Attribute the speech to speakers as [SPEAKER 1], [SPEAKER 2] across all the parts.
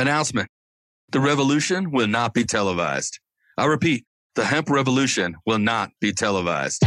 [SPEAKER 1] Announcement The revolution will not be televised. I repeat, the hemp revolution will not be televised.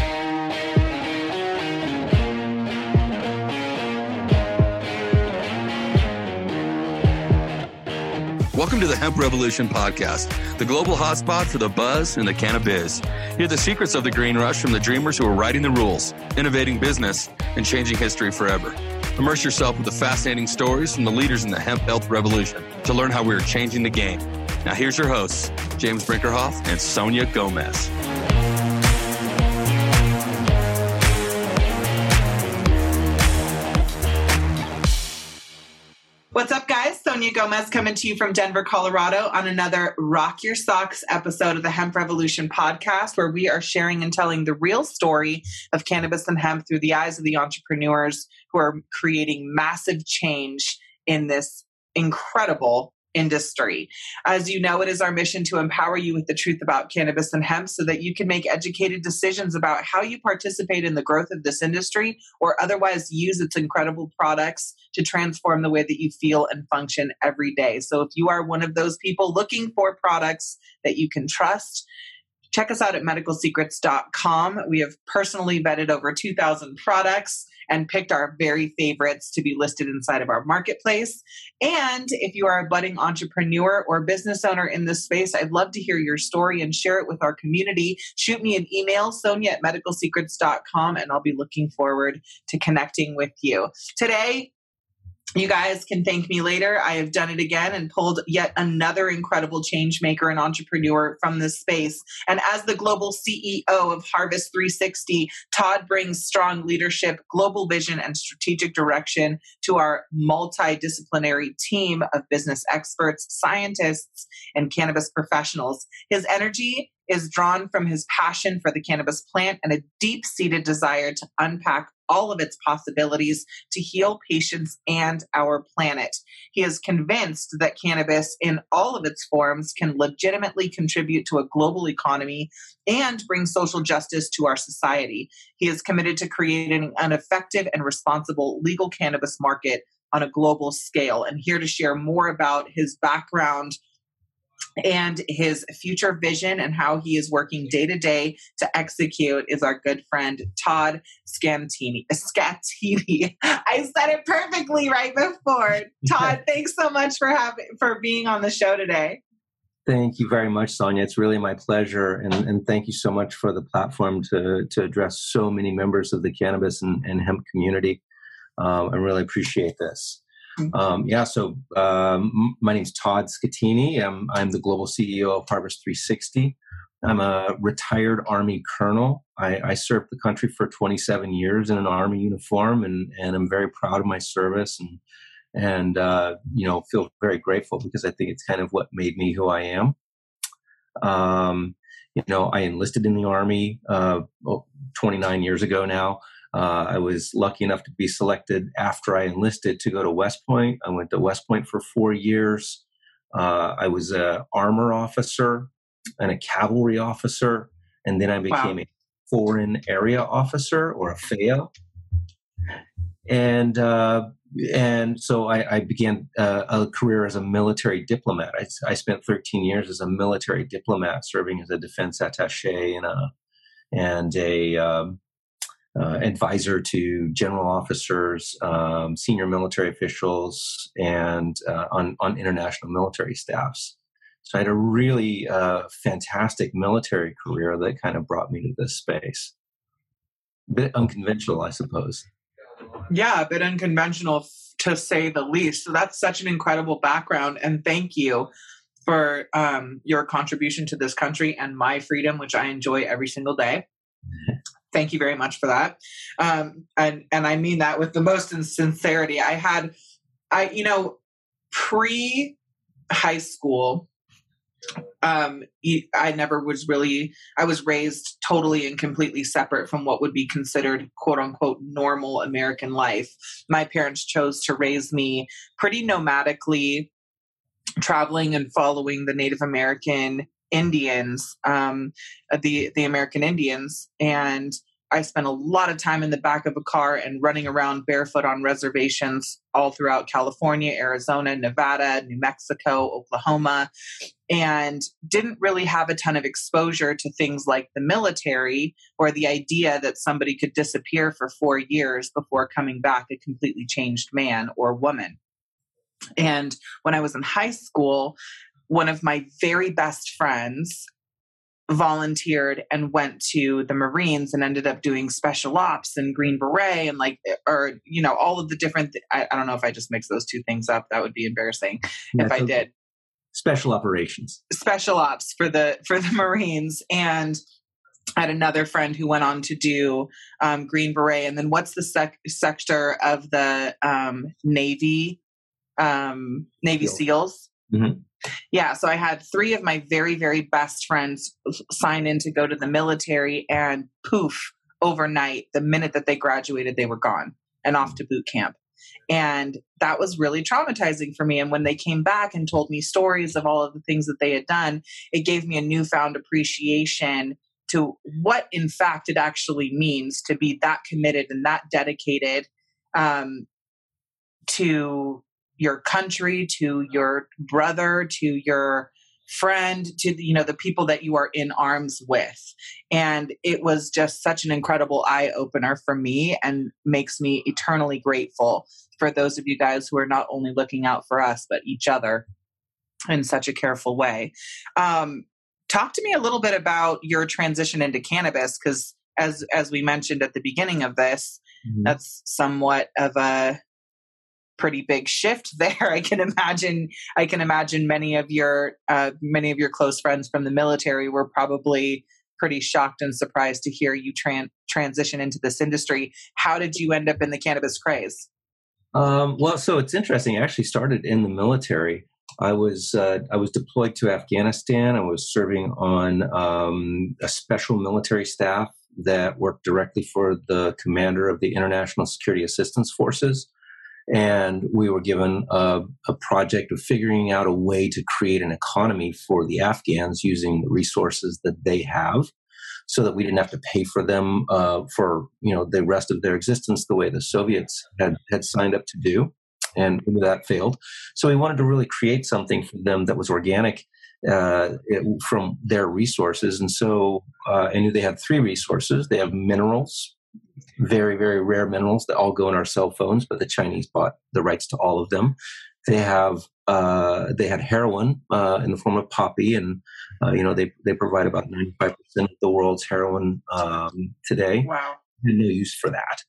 [SPEAKER 1] Welcome to the Hemp Revolution podcast, the global hotspot for the buzz and the cannabis. Hear the secrets of the green rush from the dreamers who are writing the rules, innovating business, and changing history forever. Immerse yourself with the fascinating stories from the leaders in the hemp health revolution to learn how we are changing the game. Now, here's your hosts, James Brinkerhoff and Sonia Gomez.
[SPEAKER 2] What's up, guys? Sonia Gomez coming to you from Denver, Colorado on another Rock Your Socks episode of the Hemp Revolution podcast, where we are sharing and telling the real story of cannabis and hemp through the eyes of the entrepreneurs who are creating massive change in this incredible industry. As you know, it is our mission to empower you with the truth about cannabis and hemp so that you can make educated decisions about how you participate in the growth of this industry or otherwise use its incredible products to transform the way that you feel and function every day. So if you are one of those people looking for products that you can trust, check us out at medicalsecrets.com. We have personally vetted over 2,000 products and picked our very favorites to be listed inside of our marketplace. And if you are a budding entrepreneur or business owner in this space, I'd love to hear your story and share it with our community. Shoot me an email, sonia at medicalsecrets.com, and I'll be looking forward to connecting with you. Today, you guys can thank me later. I have done it again and pulled yet another incredible change maker and entrepreneur from this space. And as the global CEO of Harvest 360, Todd brings strong leadership, global vision, and strategic direction to our multidisciplinary team of business experts, scientists, and cannabis professionals. His energy is drawn from his passion for the cannabis plant and a deep seated desire to unpack all of its possibilities to heal patients and our planet. He is convinced that cannabis in all of its forms can legitimately contribute to a global economy and bring social justice to our society. He is committed to creating an effective and responsible legal cannabis market on a global scale. And here to share more about his background and his future vision and how he is working day to day to execute is our good friend Todd Scantini. Scattini. I said it perfectly right before. Todd, thanks so much for having for being on the show today.
[SPEAKER 3] Thank you very much, Sonia. It's really my pleasure, and, and thank you so much for the platform to to address so many members of the cannabis and, and hemp community. Um, I really appreciate this. Mm-hmm. Um, yeah, so um, my name is Todd Scattini. I'm, I'm the global CEO of Harvest 360. I'm a retired Army colonel. I, I, served the country for 27 years in an Army uniform, and, and I'm very proud of my service and and uh, you know feel very grateful because I think it's kind of what made me who I am. Um, you know, I enlisted in the Army uh, 29 years ago now. Uh, I was lucky enough to be selected after I enlisted to go to West Point. I went to West Point for four years. Uh, I was a armor officer and a cavalry officer, and then I became wow. a foreign area officer or a FAO. And uh, and so I, I began uh, a career as a military diplomat. I, I, spent 13 years as a military diplomat, serving as a defense attaché and a and a um, uh, advisor to general officers, um, senior military officials, and uh, on, on international military staffs. So I had a really uh, fantastic military career that kind of brought me to this space. A bit unconventional, I suppose.
[SPEAKER 2] Yeah, a bit unconventional to say the least. So that's such an incredible background, and thank you for um, your contribution to this country and my freedom, which I enjoy every single day. Thank you very much for that. Um, and and I mean that with the most sincerity. I had, I you know, pre high school. Um, I never was really. I was raised totally and completely separate from what would be considered "quote unquote" normal American life. My parents chose to raise me pretty nomadically, traveling and following the Native American Indians, um, uh, the the American Indians, and I spent a lot of time in the back of a car and running around barefoot on reservations all throughout California, Arizona, Nevada, New Mexico, Oklahoma, and didn't really have a ton of exposure to things like the military or the idea that somebody could disappear for four years before coming back a completely changed man or woman. And when I was in high school, one of my very best friends volunteered and went to the Marines and ended up doing special ops and Green Beret and like, or, you know, all of the different, I, I don't know if I just mixed those two things up. That would be embarrassing yeah, if I did.
[SPEAKER 3] Special operations.
[SPEAKER 2] Special ops for the, for the Marines. And I had another friend who went on to do um, Green Beret. And then what's the sec- sector of the um, Navy, um, Navy SEALs? Mm-hmm. Yeah, so I had three of my very, very best friends sign in to go to the military, and poof, overnight, the minute that they graduated, they were gone and off to boot camp. And that was really traumatizing for me. And when they came back and told me stories of all of the things that they had done, it gave me a newfound appreciation to what, in fact, it actually means to be that committed and that dedicated um, to your country to your brother to your friend to you know the people that you are in arms with and it was just such an incredible eye opener for me and makes me eternally grateful for those of you guys who are not only looking out for us but each other in such a careful way um, talk to me a little bit about your transition into cannabis because as as we mentioned at the beginning of this mm-hmm. that's somewhat of a pretty big shift there. I can imagine. I can imagine many of your uh, many of your close friends from the military were probably pretty shocked and surprised to hear you tran- transition into this industry. How did you end up in the cannabis craze?
[SPEAKER 3] Um, well, so it's interesting. I actually started in the military. I was uh, I was deployed to Afghanistan. I was serving on um, a special military staff that worked directly for the commander of the International Security Assistance Forces and we were given a, a, project of figuring out a way to create an economy for the Afghans using the resources that they have, so that we didn't have to pay for them uh, for you know the rest of their existence the way the Soviets had had signed up to do, and that failed. So we wanted to really create something for them that was organic. Uh, it, from their resources, and so uh, I knew they had three resources. They have minerals, very, very rare minerals that all go in our cell phones, but the Chinese bought the rights to all of them. They have uh, they had heroin uh, in the form of poppy, and uh, you know they they provide about ninety five percent of the world's heroin um, today.
[SPEAKER 2] Wow,
[SPEAKER 3] no use for that.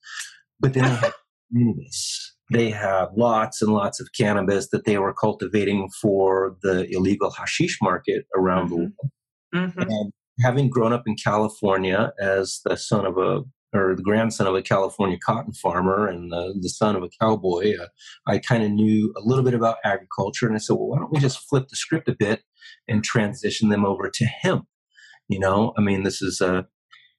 [SPEAKER 3] But then they have cannabis. They have lots and lots of cannabis that they were cultivating for the illegal hashish market around mm-hmm. the world. Mm-hmm. And having grown up in California as the son of a or the grandson of a California cotton farmer and the, the son of a cowboy, uh, I kind of knew a little bit about agriculture. And I said, well, why don't we just flip the script a bit and transition them over to hemp? You know, I mean, this is a,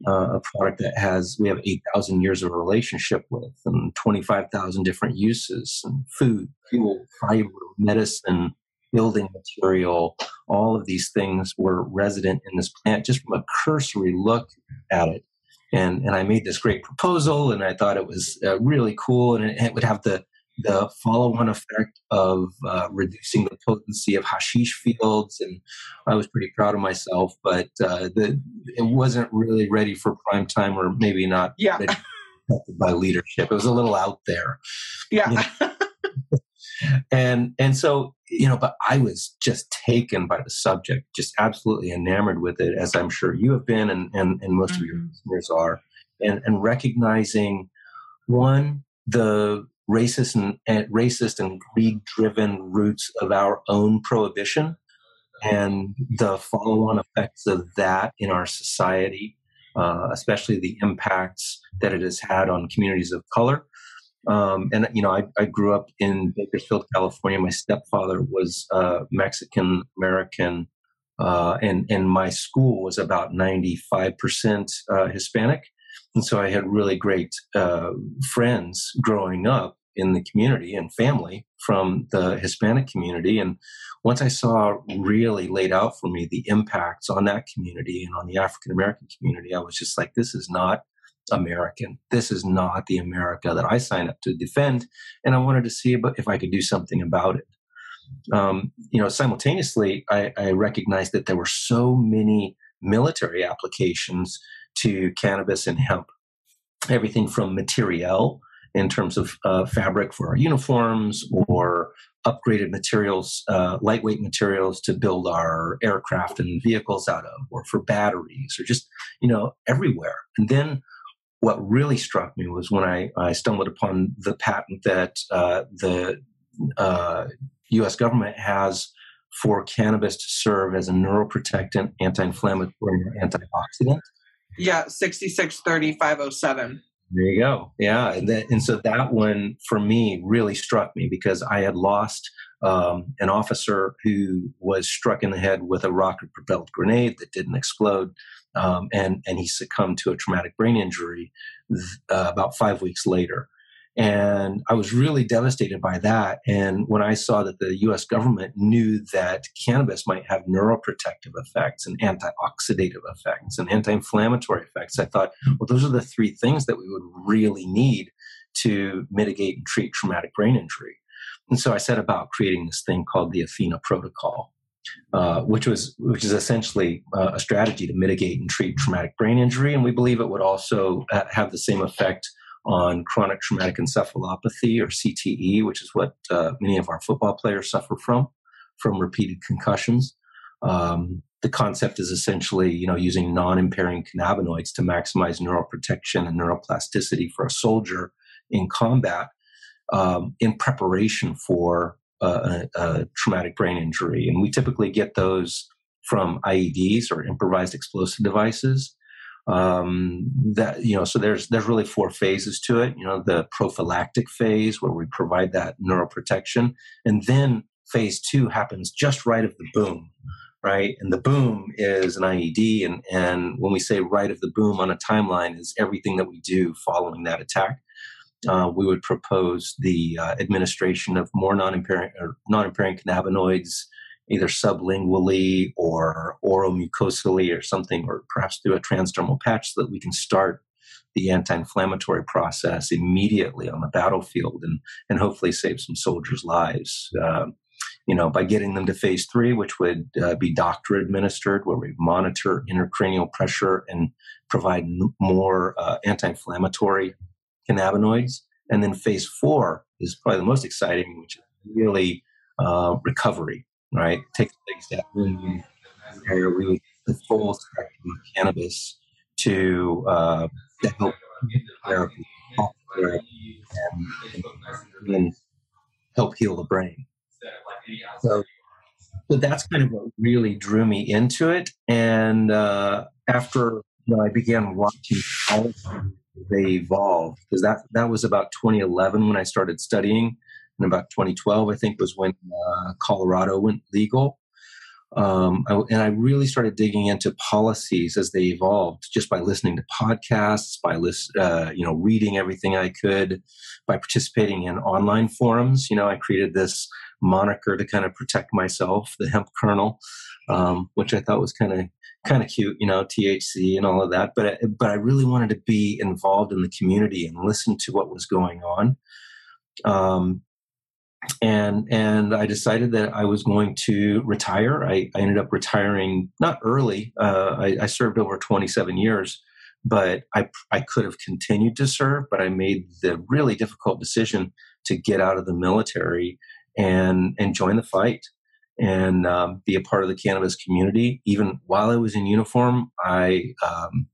[SPEAKER 3] a product that has, we have 8,000 years of relationship with and 25,000 different uses and food, fuel, fiber, medicine, building material, all of these things were resident in this plant just from a cursory look at it and and I made this great proposal, and I thought it was uh, really cool, and it, it, would have the the follow-on effect of uh, reducing the potency of hashish fields, and I was pretty proud of myself. But uh, the it wasn't really ready for prime time, or maybe not.
[SPEAKER 2] Yeah.
[SPEAKER 3] by leadership, it was a little out there.
[SPEAKER 2] Yeah. You know?
[SPEAKER 3] And and so you know but i was just taken by the subject just absolutely enamored with it as i'm sure you have been and and, and most mm-hmm. of your mm-hmm. listeners are and and recognizing one the racist and, and racist and greed driven roots of our own prohibition and the follow-on effects of that in our society uh, especially the impacts that it has had on communities of color um, and you know, I, I, grew up in Bakersfield, California. My stepfather was uh, Mexican American, uh, and and my school was about ninety five percent uh, Hispanic, and so I had really great uh, friends growing up in the community and family from the Hispanic community. And once I saw really laid out for me the impacts on that community and on the African American community, I was just like, this is not American. This is not the America that I signed up to defend, and I wanted to see if I could do something about it. Um, you know, simultaneously, I, I recognized that there were so many military applications to cannabis and hemp. Everything from material in terms of uh, fabric for our uniforms or upgraded materials, uh, lightweight materials to build our aircraft and vehicles out of, or for batteries, or just, you know, everywhere. And then what really struck me was when I, I stumbled upon the patent that uh, the US uh, government has for cannabis to serve as a neuroprotectant, anti inflammatory, antioxidant.
[SPEAKER 2] Yeah, 6630507.
[SPEAKER 3] There you go. Yeah. And, that, and so that one for me really struck me because I had lost um, an officer who was struck in the head with a rocket propelled grenade that didn't explode. Um, and, and he succumbed to a traumatic brain injury uh, about five weeks later. And I was really devastated by that. And when I saw that the US government knew that cannabis might have neuroprotective effects and antioxidative effects and anti inflammatory effects, I thought, well, those are the three things that we would really need to mitigate and treat traumatic brain injury. And so I set about creating this thing called the Athena Protocol. Uh, which was which is essentially uh, a strategy to mitigate and treat traumatic brain injury, and we believe it would also uh, have the same effect on chronic traumatic encephalopathy or CTE, which is what uh, many of our football players suffer from, from repeated concussions. Um, the concept is essentially, you know, using non-impairing cannabinoids to maximize neuroprotection and neuroplasticity for a soldier in combat um, in preparation for a, a traumatic brain injury. And we typically get those from IEDs or improvised explosive devices. Um, that you know so there's there's really four phases to it you know the prophylactic phase where we provide that neuroprotection and then phase two happens just right of the boom right? And the boom is an ied and and when we say right of the boom on a timeline is everything that we do following that attack uh, we would propose the uh, administration of more non-impairing or non-impairing cannabinoids either sublingually or oromucosally or something, or perhaps through a transdermal patch so that we can start the anti-inflammatory process immediately on the battlefield and, and hopefully save some soldiers' lives. Uh, you know, by getting them to phase three, which would uh, be doctor administered, where we monitor intracranial pressure and provide more uh, anti-inflammatory cannabinoids. And then phase four is probably the most exciting, which is really uh, recovery right? Take big step where the full spectrum of cannabis to, uh, to help therapy, therapy and, and, help heal the brain. So, so that's kind of what really drew me into it. And uh, after you know, I began watching how they evolved, because that that was about 2011 when I started studying and about 2012, I think, was when uh, Colorado went legal. Um, I, and I really started digging into policies as they evolved, just by listening to podcasts, by list, uh, you know, reading everything I could, by participating in online forums. You know, I created this moniker to kind of protect myself, the hemp kernel, um, which I thought was kind of kind of cute, you know, THC and all of that. But but I really wanted to be involved in the community and listen to what was going on. Um, and and I decided that I was going to retire. I, I ended up retiring not early. Uh, I, I, served over 27 years, but I I could have continued to serve, but I made the really difficult decision to get out of the military and and join the fight and um, be a part of the cannabis community. Even while I was in uniform, I um,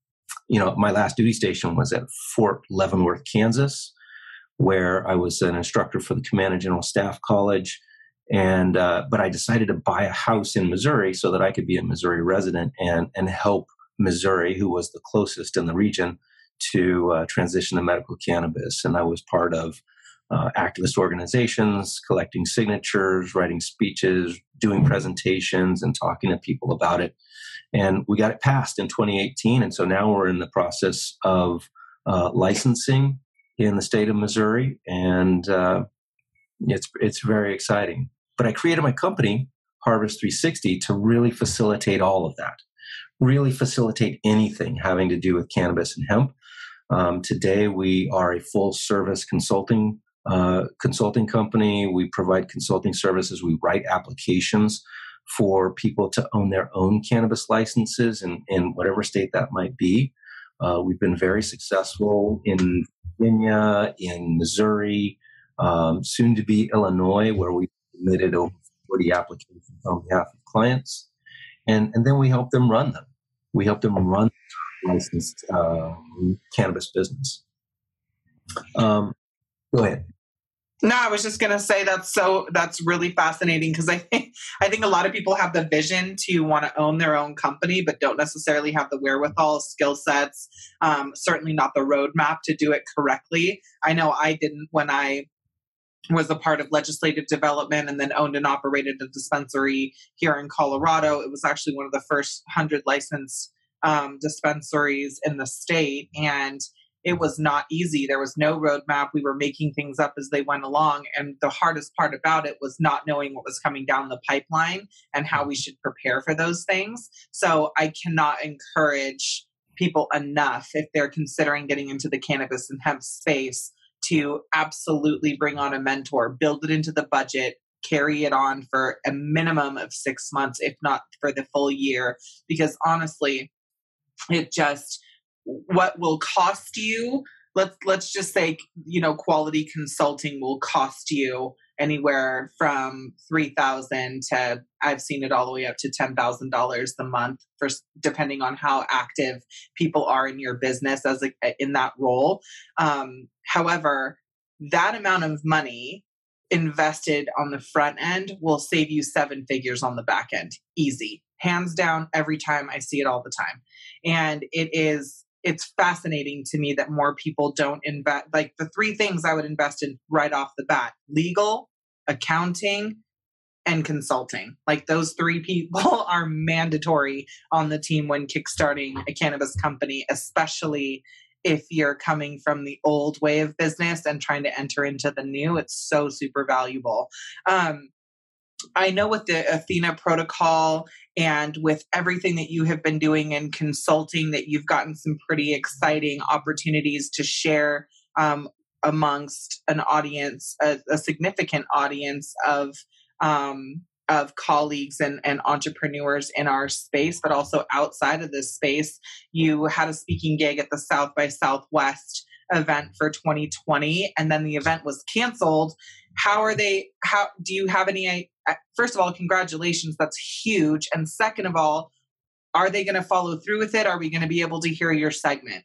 [SPEAKER 3] you know my last duty station was at Fort Leavenworth, Kansas where I was an instructor for the Command and General Staff College. And uh, but I decided to buy a house in Missouri so that I could be a Missouri resident and and help Missouri, who was the closest in the region, to uh, transition to medical cannabis. And I was part of uh, activist organizations, collecting signatures, writing speeches, doing presentations, and talking to people about it. And we got it passed in 2018. And so now we're in the process of uh, licensing in the state of Missouri, and uh, it's it's very exciting. But I created my company, Harvest 360, to really facilitate all of that, really facilitate anything having to do with cannabis and hemp. Um, today, we are a full service consulting uh, consulting company. We provide consulting services. We write applications for people to own their own cannabis licenses in, in whatever state that might be. Uh, we've been very successful in Virginia, in Missouri, um, soon to be Illinois, where we submitted over 40 applications on behalf of clients. And, and then we help them run them. We help them run licensed uh, cannabis business. Um, go ahead.
[SPEAKER 2] No, I was just gonna say that's so that's really fascinating because I think I think a lot of people have the vision to want to own their own company, but don't necessarily have the wherewithal, skill sets, um, certainly not the roadmap to do it correctly. I know I didn't when I was a part of legislative development and then owned and operated a dispensary here in Colorado. It was actually one of the first hundred licensed um, dispensaries in the state, and it was not easy. There was no roadmap. We were making things up as they went along. And the hardest part about it was not knowing what was coming down the pipeline and how we should prepare for those things. So I cannot encourage people enough if they're considering getting into the cannabis and hemp space to absolutely bring on a mentor, build it into the budget, carry it on for a minimum of six months, if not for the full year. Because honestly, it just what will cost you. Let's let's just say you know quality consulting will cost you anywhere from 3000 to i've seen it all the way up to $10000 a month for depending on how active people are in your business as a, in that role. Um, however that amount of money invested on the front end will save you seven figures on the back end. Easy. Hands down every time i see it all the time. And it is it's fascinating to me that more people don't invest like the three things I would invest in right off the bat legal, accounting, and consulting. Like those three people are mandatory on the team when kickstarting a cannabis company, especially if you're coming from the old way of business and trying to enter into the new. It's so super valuable. Um, I know with the Athena protocol and with everything that you have been doing and consulting, that you've gotten some pretty exciting opportunities to share um, amongst an audience, a, a significant audience of um, of colleagues and, and entrepreneurs in our space, but also outside of this space. You had a speaking gig at the South by Southwest event for 2020, and then the event was canceled. How are they? How do you have any first of all, congratulations, that's huge. And second of all, are they going to follow through with it? Are we going to be able to hear your segment?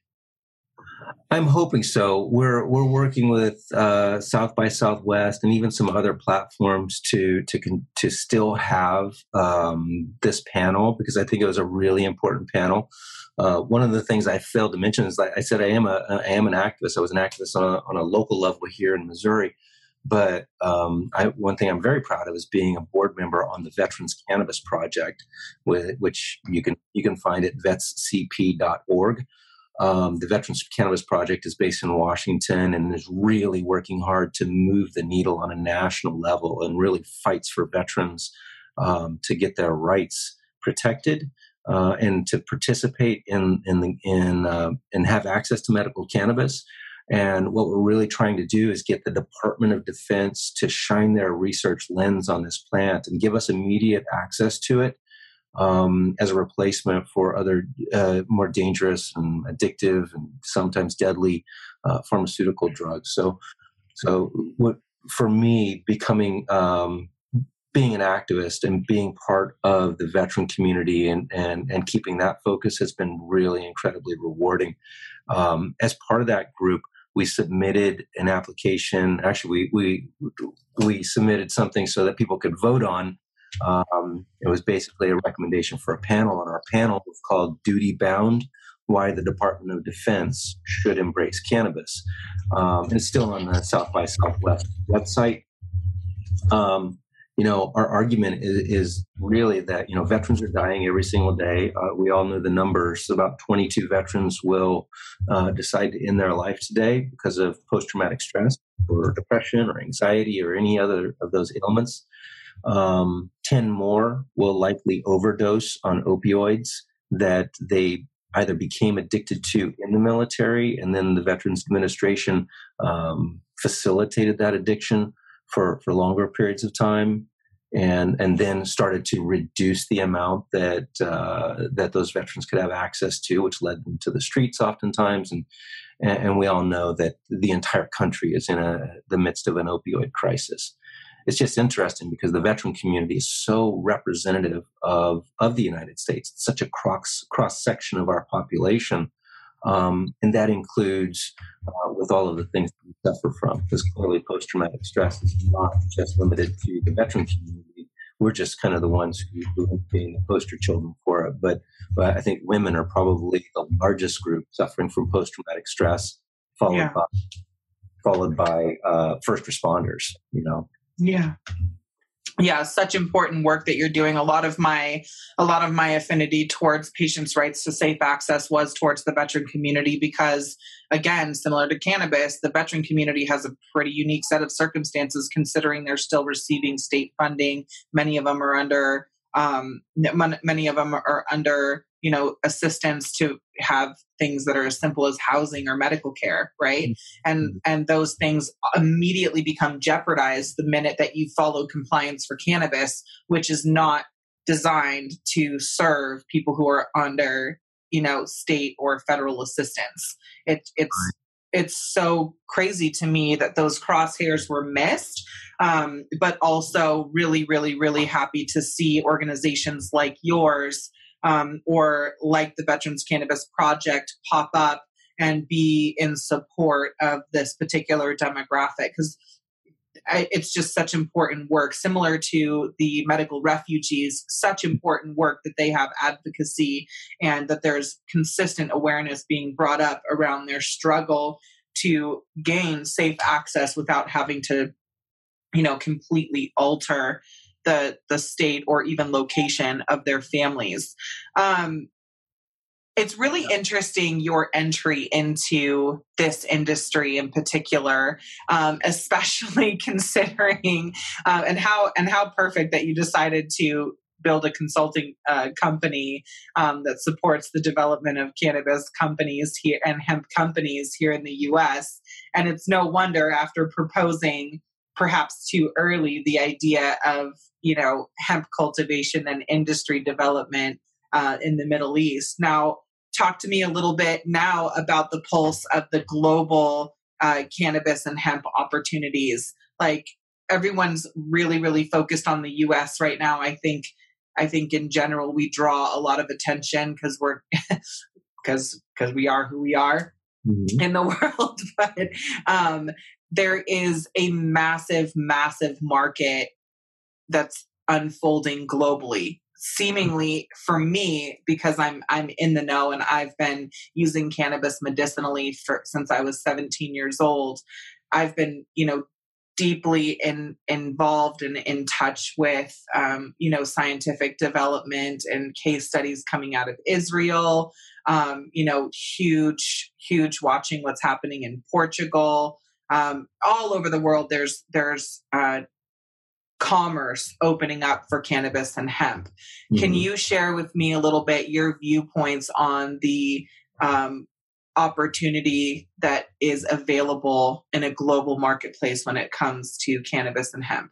[SPEAKER 3] I'm hoping so. We're we're working with uh, South by Southwest and even some other platforms to to to still have um, this panel because I think it was a really important panel. Uh, one of the things I failed to mention is like I said I am a I am an activist. I was an activist on a, on a local level here in Missouri, but um, I, one thing I'm very proud of is being a board member on the Veterans Cannabis Project, with, which you can you can find at vetscp.org. Um, the Veterans Cannabis Project is based in Washington and is really working hard to move the needle on a national level and really fights for veterans um, to get their rights protected uh, and to participate in in the, in uh, and have access to medical cannabis. And what we're really trying to do is get the Department of Defense to shine their research lens on this plant and give us immediate access to it um, as a replacement for other uh, more dangerous and addictive and sometimes deadly uh, pharmaceutical drugs. So, so what for me becoming um, being an activist and being part of the veteran community and and and keeping that focus has been really incredibly rewarding. Um, as part of that group, we submitted an application. Actually, we we we submitted something so that people could vote on. Um, it was basically a recommendation for a panel, and our panel was called "Duty Bound: Why the Department of Defense Should Embrace Cannabis." Um, it's still on the South by Southwest website. Um, you know, our argument is, is, really that, you know, veterans are dying every single day. Uh, we all know the numbers. About 22 veterans will uh, decide to end their life today because of post traumatic stress or depression or anxiety or any other of those ailments. Um, 10 more will likely overdose on opioids that they either became addicted to in the military, and then the Veterans Administration um, facilitated that addiction for, for longer periods of time. And, and then started to reduce the amount that uh, that those veterans could have access to, which led them to the streets oftentimes. And and, we all know that the entire country is in a, the midst of an opioid crisis it's just interesting because the veteran community is so representative of of the United States. It's such a cross cross section of our population, um, and that includes uh, with all of the things we suffer from. Because clearly, post traumatic stress is not just limited to the veteran community. We're just kind of the ones who, who being the poster children for it. But, but I think women are probably the largest group suffering from post traumatic stress, followed yeah. by followed by uh, first responders. You know,
[SPEAKER 2] yeah yeah such important work that you're doing. A lot of my a lot of my affinity towards patients rights to safe access was towards the veteran community because again similar to cannabis the veteran community has a pretty unique set of circumstances considering they're still receiving state funding. Many of them are under um, many of them are under you know assistance to have things that are as simple as housing or medical care right mm-hmm. and mm-hmm. and those things immediately become jeopardized the minute that you follow compliance for cannabis which is not designed to serve people who are under you know state or federal assistance it, it's it's so crazy to me that those crosshairs were missed um, but also really really really happy to see organizations like yours um, or like the Veterans Cannabis Project pop up and be in support of this particular demographic. Because it's just such important work similar to the medical refugees such important work that they have advocacy and that there's consistent awareness being brought up around their struggle to gain safe access without having to you know completely alter the the state or even location of their families. Um, it's really interesting your entry into this industry in particular, um, especially considering uh, and how and how perfect that you decided to build a consulting uh, company um, that supports the development of cannabis companies here and hemp companies here in the U.S. And it's no wonder after proposing perhaps too early the idea of you know hemp cultivation and industry development uh, in the Middle East. Now, talk to me a little bit now about the pulse of the global uh, cannabis and hemp opportunities. Like everyone's really, really focused on the U.S. right now. I think. I think in general we draw a lot of attention because we're because because we are who we are mm-hmm. in the world. but um, there is a massive, massive market that's unfolding globally. Seemingly for me because i'm i'm in the know and i've been using cannabis medicinally for since i was 17 years old i've been you know deeply in, involved and in touch with um, you know scientific development and case studies coming out of israel um, you know huge huge watching what's happening in portugal um, all over the world there's there's uh, commerce opening up for cannabis and hemp. Mm-hmm. Can you share with me a little bit your viewpoints on the um, opportunity that is available in a global marketplace when it comes to cannabis and hemp?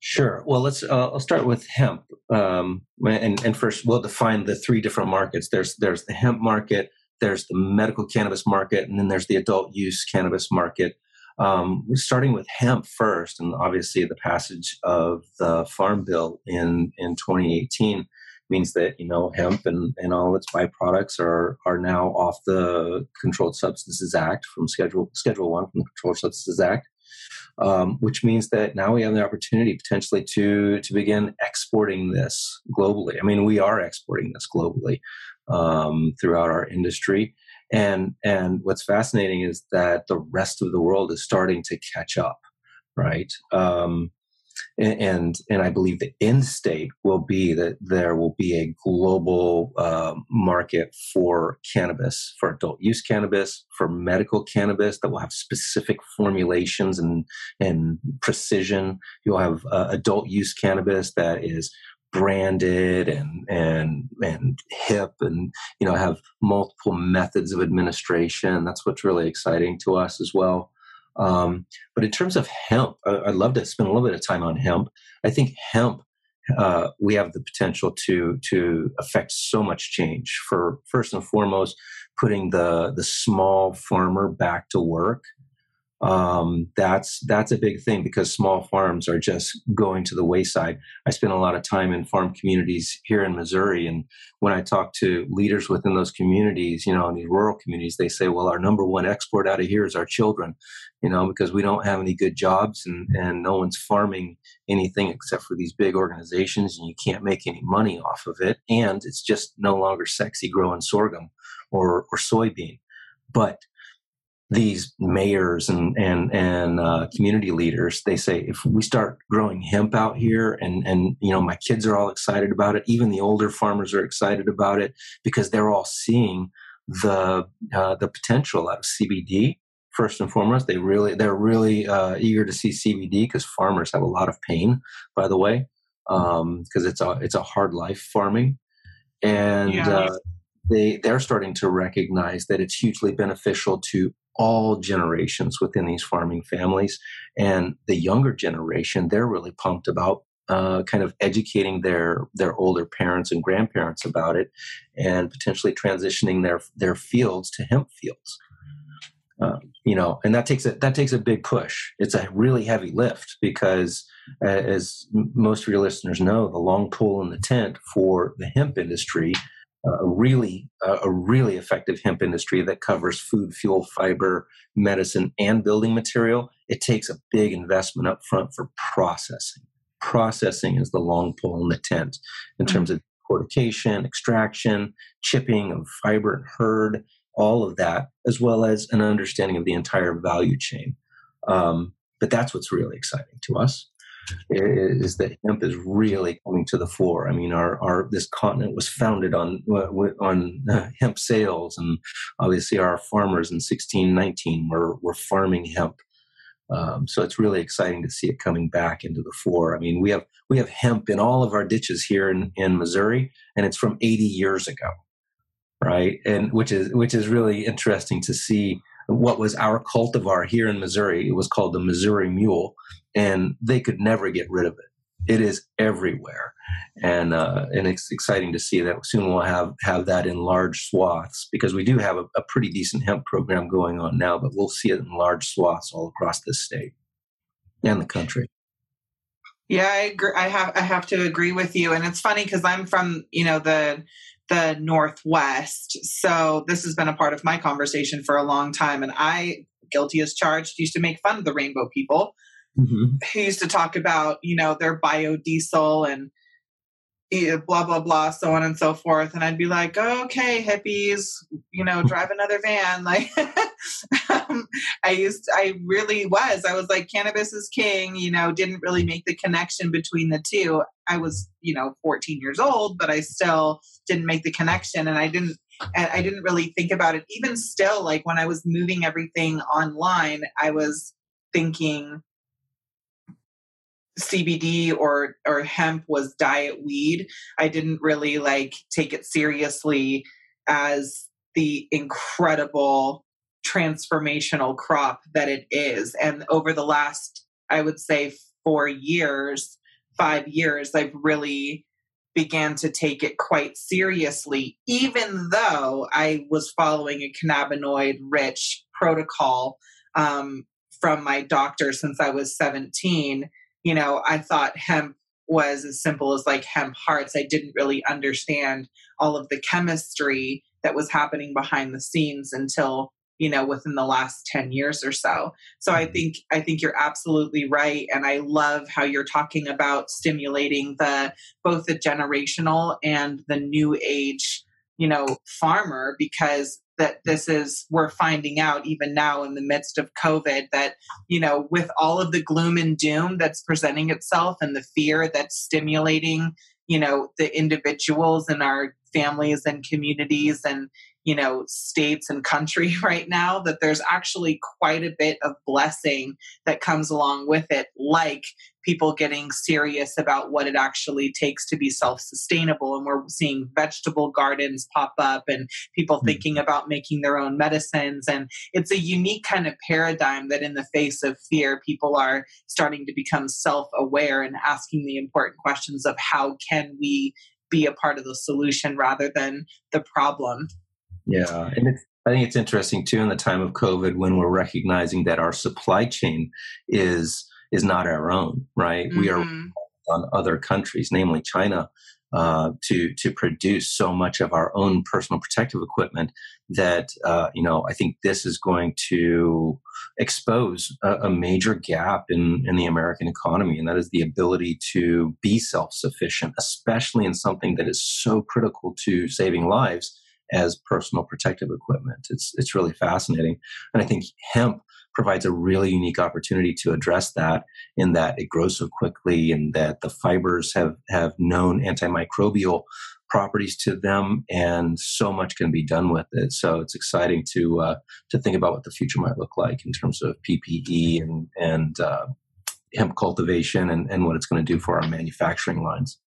[SPEAKER 3] Sure. Well, let's. Uh, I'll start with hemp, um, and and first we'll define the three different markets. There's there's the hemp market, there's the medical cannabis market, and then there's the adult use cannabis market. Um, starting with hemp first, and obviously the passage of the Farm Bill in, in 2018 means that you know hemp and, and all its byproducts are are now off the Controlled Substances Act from Schedule Schedule One from the Controlled Substances Act, um, which means that now we have the opportunity potentially to to begin exporting this globally. I mean, we are exporting this globally um, throughout our industry. And and what's fascinating is that the rest of the world is starting to catch up, right? Um, and and I believe the end state will be that there will be a global uh, market for cannabis, for adult use cannabis, for medical cannabis that will have specific formulations and and precision. You'll have uh, adult use cannabis that is branded and and and hip and you know have multiple methods of administration. That's what's really exciting to us as well. Um, but in terms of hemp i'd love to spend a little bit of time on hemp. I think hemp uh, we have the potential to to affect so much change for first and foremost putting the the small farmer back to work um, that's that's a big thing because small farms are just going to the wayside. I spend a lot of time in farm communities here in Missouri, and when I talk to leaders within those communities, you know, in these rural communities, they say, "Well, our number one export out of here is our children," you know, because we don't have any good jobs and and no one's farming anything except for these big organizations, and you can't make any money off of it, and it's just no longer sexy growing sorghum or or soybean, but these mayors and and and uh, community leaders they say if we start growing hemp out here and and you know my kids are all excited about it even the older farmers are excited about it because they're all seeing the uh, the potential out of CBD first and foremost they really they're really uh, eager to see CBD because farmers have a lot of pain by the way because um, it's a it's a hard life farming and yeah. Uh, they they're starting to recognize that it's hugely beneficial to all generations within these farming families. And the younger generation, they're really pumped about uh, kind of educating their their older parents and grandparents about it, and potentially transitioning their their fields to hemp fields. Uh, you know, and that takes a that takes a big push. It's a really heavy lift because, uh, as most of your listeners know, the long pole in the tent for the hemp industry a really a really effective hemp industry that covers food, fuel, fiber, medicine, and building material. It takes a big investment up front for processing. Processing is the long pole in the tent in mm-hmm. terms of decortication, extraction, chipping of fiber and hurd, all of that, as well as an understanding of the entire value chain. Um, but that's what's really exciting to us is that hemp is really coming to the fore. I mean, our, our this continent was founded on on uh, hemp sales, and obviously our farmers in 1619 were were farming hemp. Um, so it's really exciting to see it coming back into the fore. I mean, we have we have hemp in all of our ditches here in, in Missouri, and it's from 80 years ago, right? And which is which is really interesting to see what was our cultivar here in Missouri. It was called the Missouri Mule, and they could never get rid of it. It is everywhere, and uh, and it's exciting to see that soon we'll have have that in large swaths because we do have a, a pretty decent hemp program going on now, but we'll see it in large swaths all across the state and the country.
[SPEAKER 2] Yeah, I agree. I have I have to agree with you, and it's funny because I'm from you know the the Northwest, so this has been a part of my conversation for a long time, and I guilty as charged used to make fun of the rainbow people mm-hmm. who used to talk about, you know, their biodiesel and blah blah blah so on and so forth. And i'd be like okay hippies you know drive another van. Like um, i used i really was. I was like cannabis is king you know didn't really make the connection between the two. I was you know 14 years old but i still didn't make the connection and i didn't and i didn't really think about it. Even still like when i was moving everything online i was thinking CBD or or hemp was diet weed. I didn't really like take it seriously as the incredible transformational crop that it is. And over the last, I would say, four years, five years, I've really began to take it quite seriously, even though I was following a cannabinoid rich protocol um, from my doctor since I was 17 you know, I thought hemp was as simple as like hemp hearts. I didn't really understand all of the chemistry that was happening behind the scenes until you know within the last 10 years or so so i mm-hmm. think i think you're absolutely right and i love how you're talking about stimulating the both the generational and the new age you know farmer because that this is we're finding out even now in the midst of covid that you know with all of the gloom and doom that's presenting itself and the fear that's stimulating you know the individuals in our families and communities and you know states and country right now that there's actually quite a bit of blessing that comes along with it like people getting serious about what it actually takes to be self-sustainable and we're seeing vegetable gardens pop up and people mm-hmm. thinking about making their own medicines and it's a unique kind of paradigm that in the face of fear people are starting to become self-aware and asking the important questions of how can we be a part of the solution rather than the problem
[SPEAKER 3] yeah, and I think it's interesting too in the time of COVID when we're recognizing that our supply chain is is not our own, right? Mm-hmm. We are mm-hmm. on other countries, namely China, uh, to to produce so much of our own personal protective equipment that uh, you know I think this is going to expose a, a, major gap in in the American economy, and that is the ability to be self sufficient, especially in something that is so critical to saving lives as personal protective equipment. It's it's really fascinating, and I think hemp provides a really unique opportunity to address that in that it grows so quickly and that the fibers have have known antimicrobial properties to them and so much can be done with it. So it's exciting to uh, to think about what the future might look like in terms of ppe and and uh, hemp cultivation and, and what it's going to do for our manufacturing lines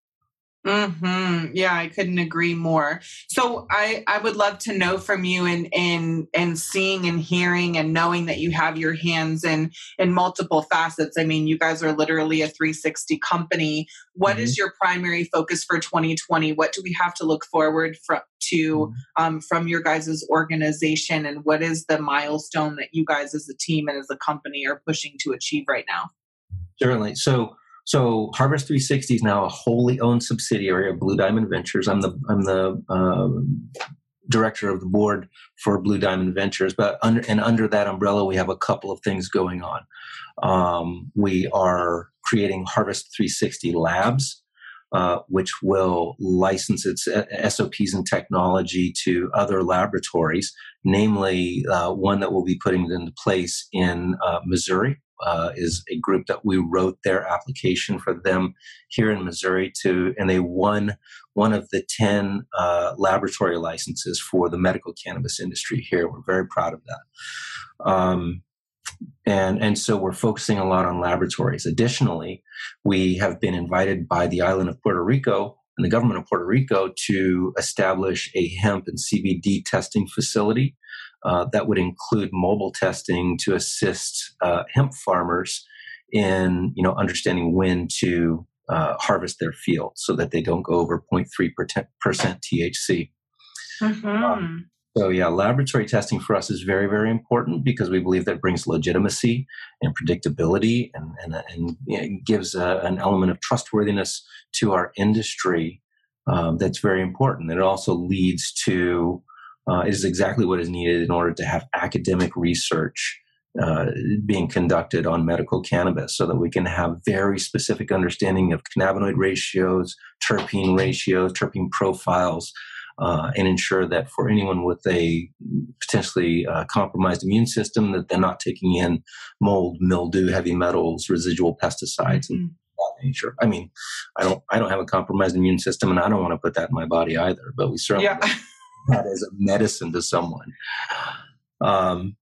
[SPEAKER 2] Hmm. Yeah, I couldn't agree more. So I I would love to know from you and and and seeing and hearing and knowing that you have your hands in in multiple facets. I mean, you guys are literally a 360 company. What mm-hmm. is your primary focus for 2020? What do we have to look forward from to mm-hmm. um, from your guys' organization, and what is the milestone that you guys as a team and as a company are pushing to achieve right now?
[SPEAKER 3] Certainly. So so Harvest 360 is now a wholly owned subsidiary of Blue Diamond Ventures. I'm the I'm the um, director of the board for Blue Diamond Ventures, but under and under that umbrella, we have a couple of things going on. Um, we are creating Harvest 360 Labs. Uh, which will license its SOPs and technology to other laboratories, namely uh, one that will be putting it into place in uh, Missouri uh, is a group that we wrote their application for them here in Missouri to, and they won one of the 10 uh, laboratory licenses for the medical cannabis industry here. We're very proud of that. Um, and, and so we're focusing a lot on laboratories. Additionally, we have been invited by the island of Puerto Rico and the government of Puerto Rico to establish a hemp and CBD testing facility uh, that would include mobile testing to assist uh, hemp farmers in you know understanding when to uh, harvest their field so that they don't go over 0.3 percent THC. Mm-hmm. Um, so yeah, laboratory testing for us is very very important because we believe that brings legitimacy and predictability and and, and you know, gives a, an element of trustworthiness to our industry. Um, that's very important. And it also leads to uh, is exactly what is needed in order to have academic research uh, being conducted on medical cannabis so that we can have very specific understanding of cannabinoid ratios, terpene ratios, terpene profiles, uh, and ensure that for anyone with a potentially uh, compromised immune system that they're not taking in mold, mildew, heavy metals, residual pesticides, mm-hmm. and that nature. I mean, I don't, I don't have a compromised immune system, and I don't want to put that in my body either. But we certainly. Yeah. that as a medicine to someone. Um,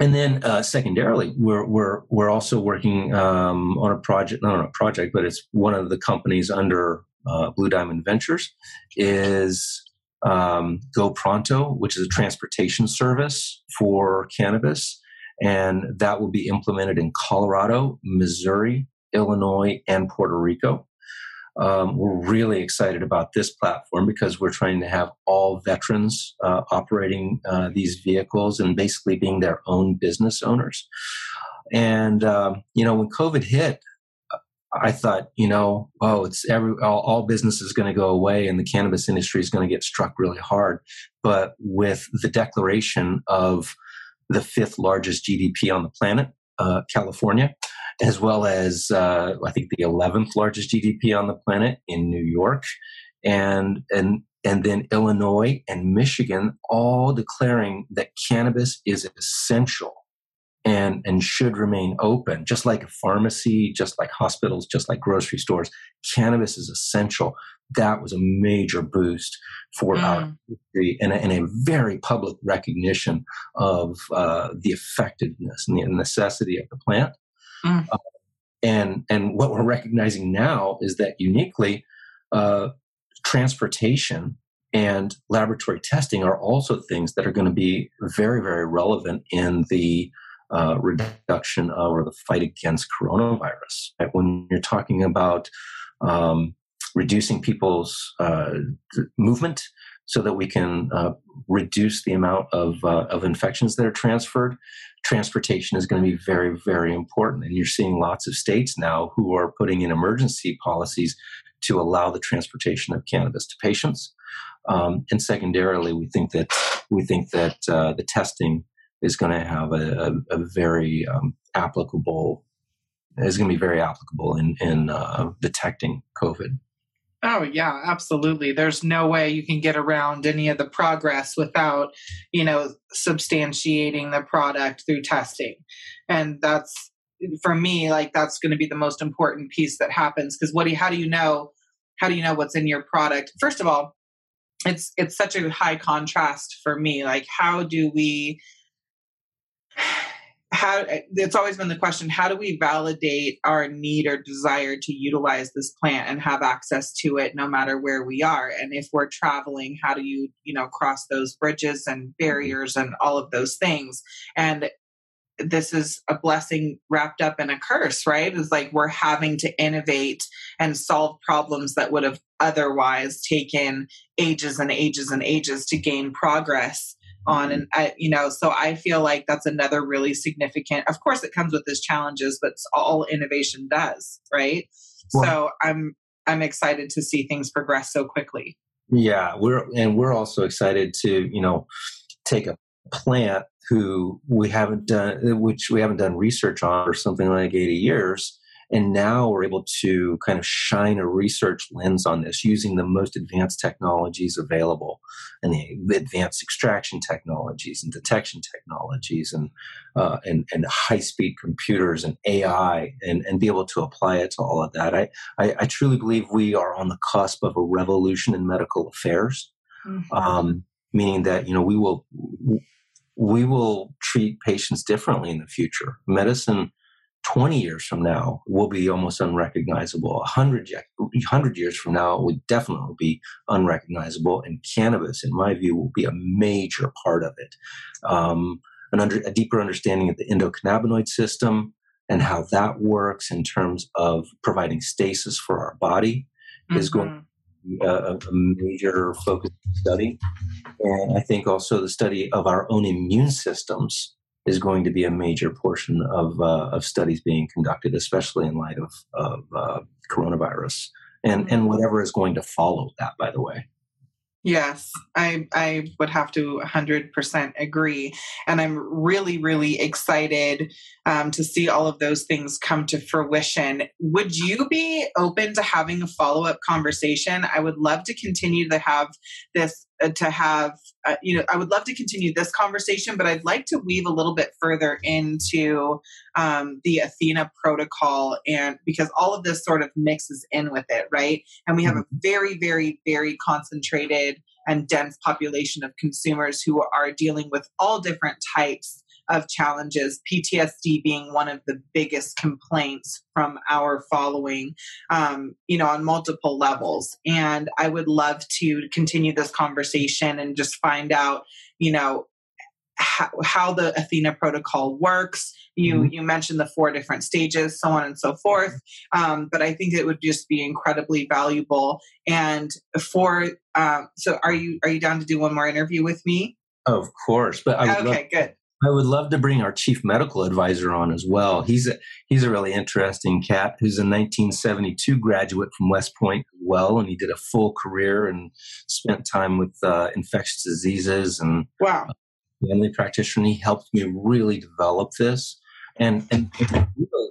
[SPEAKER 3] and then uh, secondarily, we're we're we're also working um, on a project, not on a project, but it's one of the companies under uh, Blue Diamond Ventures is um, Go Pronto, which is a transportation service for cannabis, and that will be implemented in Colorado, Missouri, Illinois, and Puerto Rico. Um, we're really excited about this platform because we're trying to have all veterans uh, operating uh, these vehicles and basically being their own business owners. And um, you know, when COVID hit, I thought, you know, oh, it's every all, all business is going to go away, and the cannabis industry is going to get struck really hard. But with the declaration of the fifth largest GDP on the planet, uh, California, as well as uh, I think the 11th largest GDP on the planet in New York, and and and then Illinois and Michigan, all declaring that cannabis is essential and and should remain open, just like a pharmacy, just like hospitals, just like grocery stores. Cannabis is essential. that was a major boost for mm. our industry and a, and a, very public recognition of uh, the effectiveness and the necessity of the plant. Mm. Uh, and and what we're recognizing now is that uniquely, uh, transportation and laboratory testing are also things that are going to be very very relevant in the uh, reduction of, or the fight against coronavirus. Right? When you're talking about um, reducing people's uh, movement so that we can uh, reduce the amount of, uh, of infections that are transferred. Transportation is going to be very, very important. And you're seeing lots of states now who are putting in emergency policies to allow the transportation of cannabis to patients. Um, and secondarily, we think that we think that uh, the testing is going to have a, a, a very um, applicable is going to be very applicable in in uh, detecting COVID.
[SPEAKER 2] Oh, yeah, absolutely. There's no way you can get around any of the progress without, you know, substantiating the product through testing. And that's, for me, like, that's going to be the most important piece that happens. Because what do you, how do you know, how do you know what's in your product? First of all, it's, it's such a high contrast for me. Like, how do we, how it's always been the question how do we validate our need or desire to utilize this plant and have access to it no matter where we are? And if we're traveling how do you you know cross those bridges and mm-hmm. barriers and all of those things? And this is a blessing wrapped up in a curse right? It's like we're having to innovate and solve problems that would have otherwise taken ages and ages and ages to gain progress on mm-hmm. and I, you know so i feel like that's another really significant of course it comes with its challenges but it's all innovation does right? Well, so i'm i'm excited to see things progress so quickly.
[SPEAKER 3] Yeah we're and we're also excited to you know take a plant who we haven't done which we haven't done research on for something like 80 years and now we're able to kind of shine a research lens on this using the most advanced technologies available and the advanced extraction technologies and detection technologies and, uh, and, and high speed computers and AI and, and be able to apply it to all of that. I, I, I truly believe we are on the cusp of a revolution in medical affairs. Mm-hmm. Um, meaning that you know we will we will treat patients differently in the future. Medicine 20 years from now will be almost unrecognizable. 100, 100 years from now will definitely be unrecognizable. And cannabis, in my view, will be a major part of it. Um, an under, a deeper understanding of the endocannabinoid system and how that works in terms of providing stasis for our body mm-hmm. is going mm-hmm. to be a, a major focus study. And I think also the study of our own immune systems is going to be a major portion of, uh, of studies being conducted, especially in light of, of uh, coronavirus and, and whatever is going to follow that, by the way.
[SPEAKER 2] Yes, I I would have to 100% agree, and I'm really really excited um, to see all of those things come to fruition. Would you be open to having a follow up conversation? I would love to continue to have this to have uh, you know i would love to continue this conversation but i'd like to weave a little bit further into um, the athena protocol and because all of this sort of mixes in with it right and we have a mm-hmm. very very very concentrated and dense population of consumers who are dealing with all different types of challenges, PTSD being one of the biggest complaints from our following, um, you know, on multiple levels. And I would love to continue this conversation and just find out, you know, how, how the Athena protocol works. You mm-hmm. you mentioned the four different stages, so on and so forth. Um, but I think it would just be incredibly valuable. And for um, so, are you are you down to do one more interview with me?
[SPEAKER 3] Of course, but I
[SPEAKER 2] okay, love, good.
[SPEAKER 3] I would love to bring our chief medical advisor on as well. He's a, he's a really interesting cat who's a 1972 graduate from West Point as well, and he did a full career and spent time with uh, infectious diseases and
[SPEAKER 2] wow.
[SPEAKER 3] family practitioner. he helped me really develop this, and and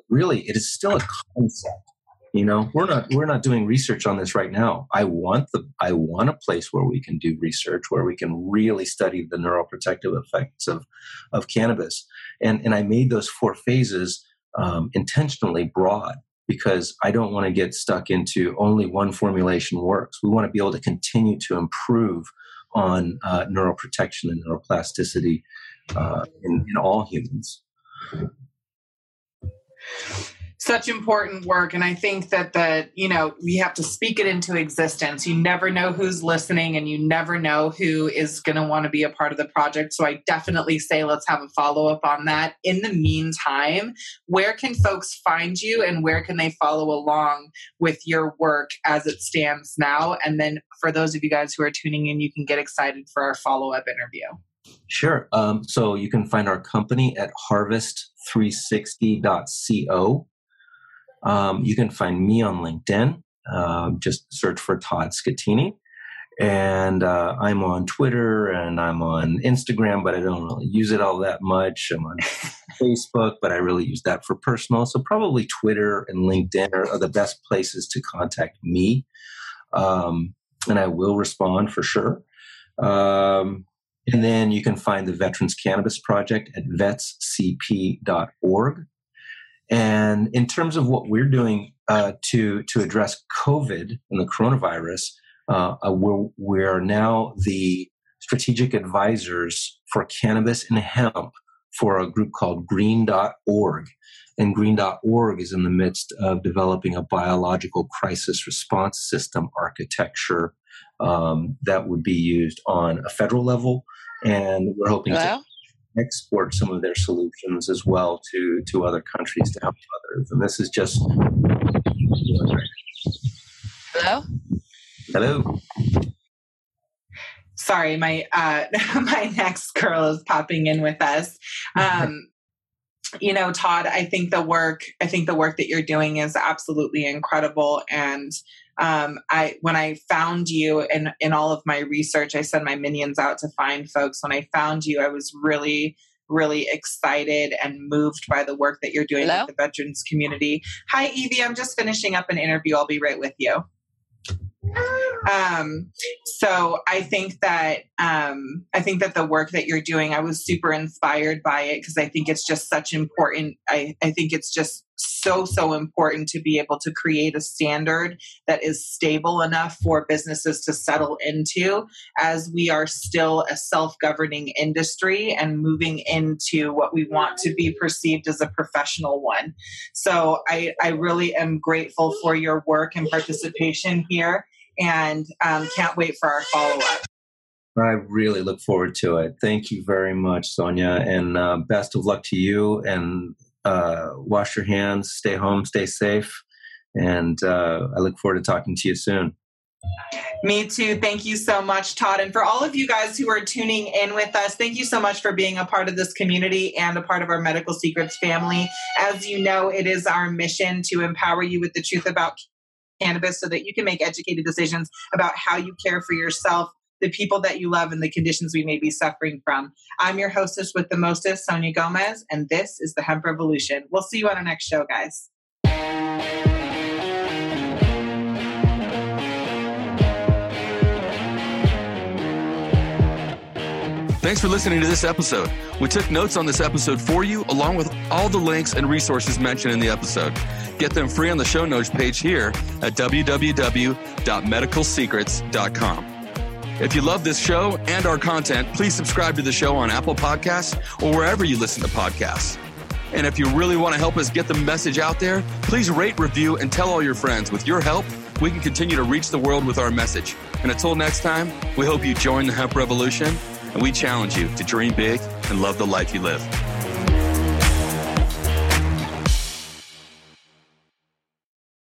[SPEAKER 3] really, it is still a concept you know? We're not we're not doing research on this right now. I want the i want a place where we can do research where we can really study the neuroprotective effects of of cannabis. And and i made those four phases um, intentionally broad because I don't want to get stuck into only one formulation works. We want to be able to continue to improve on uh, neuroprotection and neuroplasticity uh, in, in all humans
[SPEAKER 2] such important work and i think that that you know we have to speak it into existence you never know who's listening and you never know who is going to want to be a part of the project so i definitely say let's have a follow-up on that in the meantime where can folks find you and where can they follow along with your work as it stands now and then for those of you guys who are tuning in you can get excited for our follow-up interview
[SPEAKER 3] Sure. Um, so you can find our company at harvest360.co. Um, you can find me on LinkedIn. Uh, just search for Todd Scattini. And uh, I'm on Twitter and I'm on Instagram, but I don't really use it all that much. I'm on Facebook, but I really use that for personal. So probably Twitter and LinkedIn are, are the best places to contact me. Um, and I will respond for sure. Um, and then you can find the Veterans Cannabis Project at vetscp.org. And in terms of what we're doing uh, to, to address COVID and the coronavirus, uh, uh, we're, we're now the strategic advisors for cannabis and hemp for a group called green.org. And green.org is in the midst of developing a biological crisis response system architecture um, that would be used on a federal level, and we're hoping to export some of their solutions as well to to other countries to help others. And this is just
[SPEAKER 2] hello,
[SPEAKER 3] hello.
[SPEAKER 2] Sorry, my uh, my next girl is popping in with us. Um, you know, Todd, I think the work I think the work that you're doing is absolutely incredible and um, I when I found you in in all of my research, I sent my minions out to find folks. When I found you, I was really really excited and moved by the work that you're doing Hello? with the veterans community. Hi, Evie. I'm just finishing up an interview. I'll be right with you. Um, so I think that um, I think that the work that you're doing, I was super inspired by it because I think it's just such important. I, I think it's just so so important to be able to create a standard that is stable enough for businesses to settle into as we are still a self-governing industry and moving into what we want to be perceived as a professional one so i, I really am grateful for your work and participation here and um, can't wait for our follow-up
[SPEAKER 3] I really look forward to it. Thank you very much, Sonia, and uh, best of luck to you and uh, wash your hands, stay home, stay safe, and uh, I look forward to talking to you soon.
[SPEAKER 2] Me too. Thank you so much, Todd. And for all of you guys who are tuning in with us, thank you so much for being a part of this community and a part of our Medical Secrets family. As you know, it is our mission to empower you with the truth about cannabis so that you can make educated decisions about how you care for yourself the people that you love and the conditions we may be suffering from. I'm your hostess with the mostest, Sonia Gomez, and this is the Hemp Revolution. We'll see you on our next show, guys.
[SPEAKER 1] Thanks for listening to this episode. We took notes on this episode for you, along with all the links and resources mentioned in the episode. Get them free on the show notes page here at www.medicalsecrets.com. If you love this show and our content, please subscribe to the show on Apple Podcasts or wherever you listen to podcasts. And if you really want to help us get the message out there, please rate, review, and tell all your friends. With your help, we can continue to reach the world with our message. And until next time, we hope you join the hemp revolution and we challenge you to dream big and love the life you live.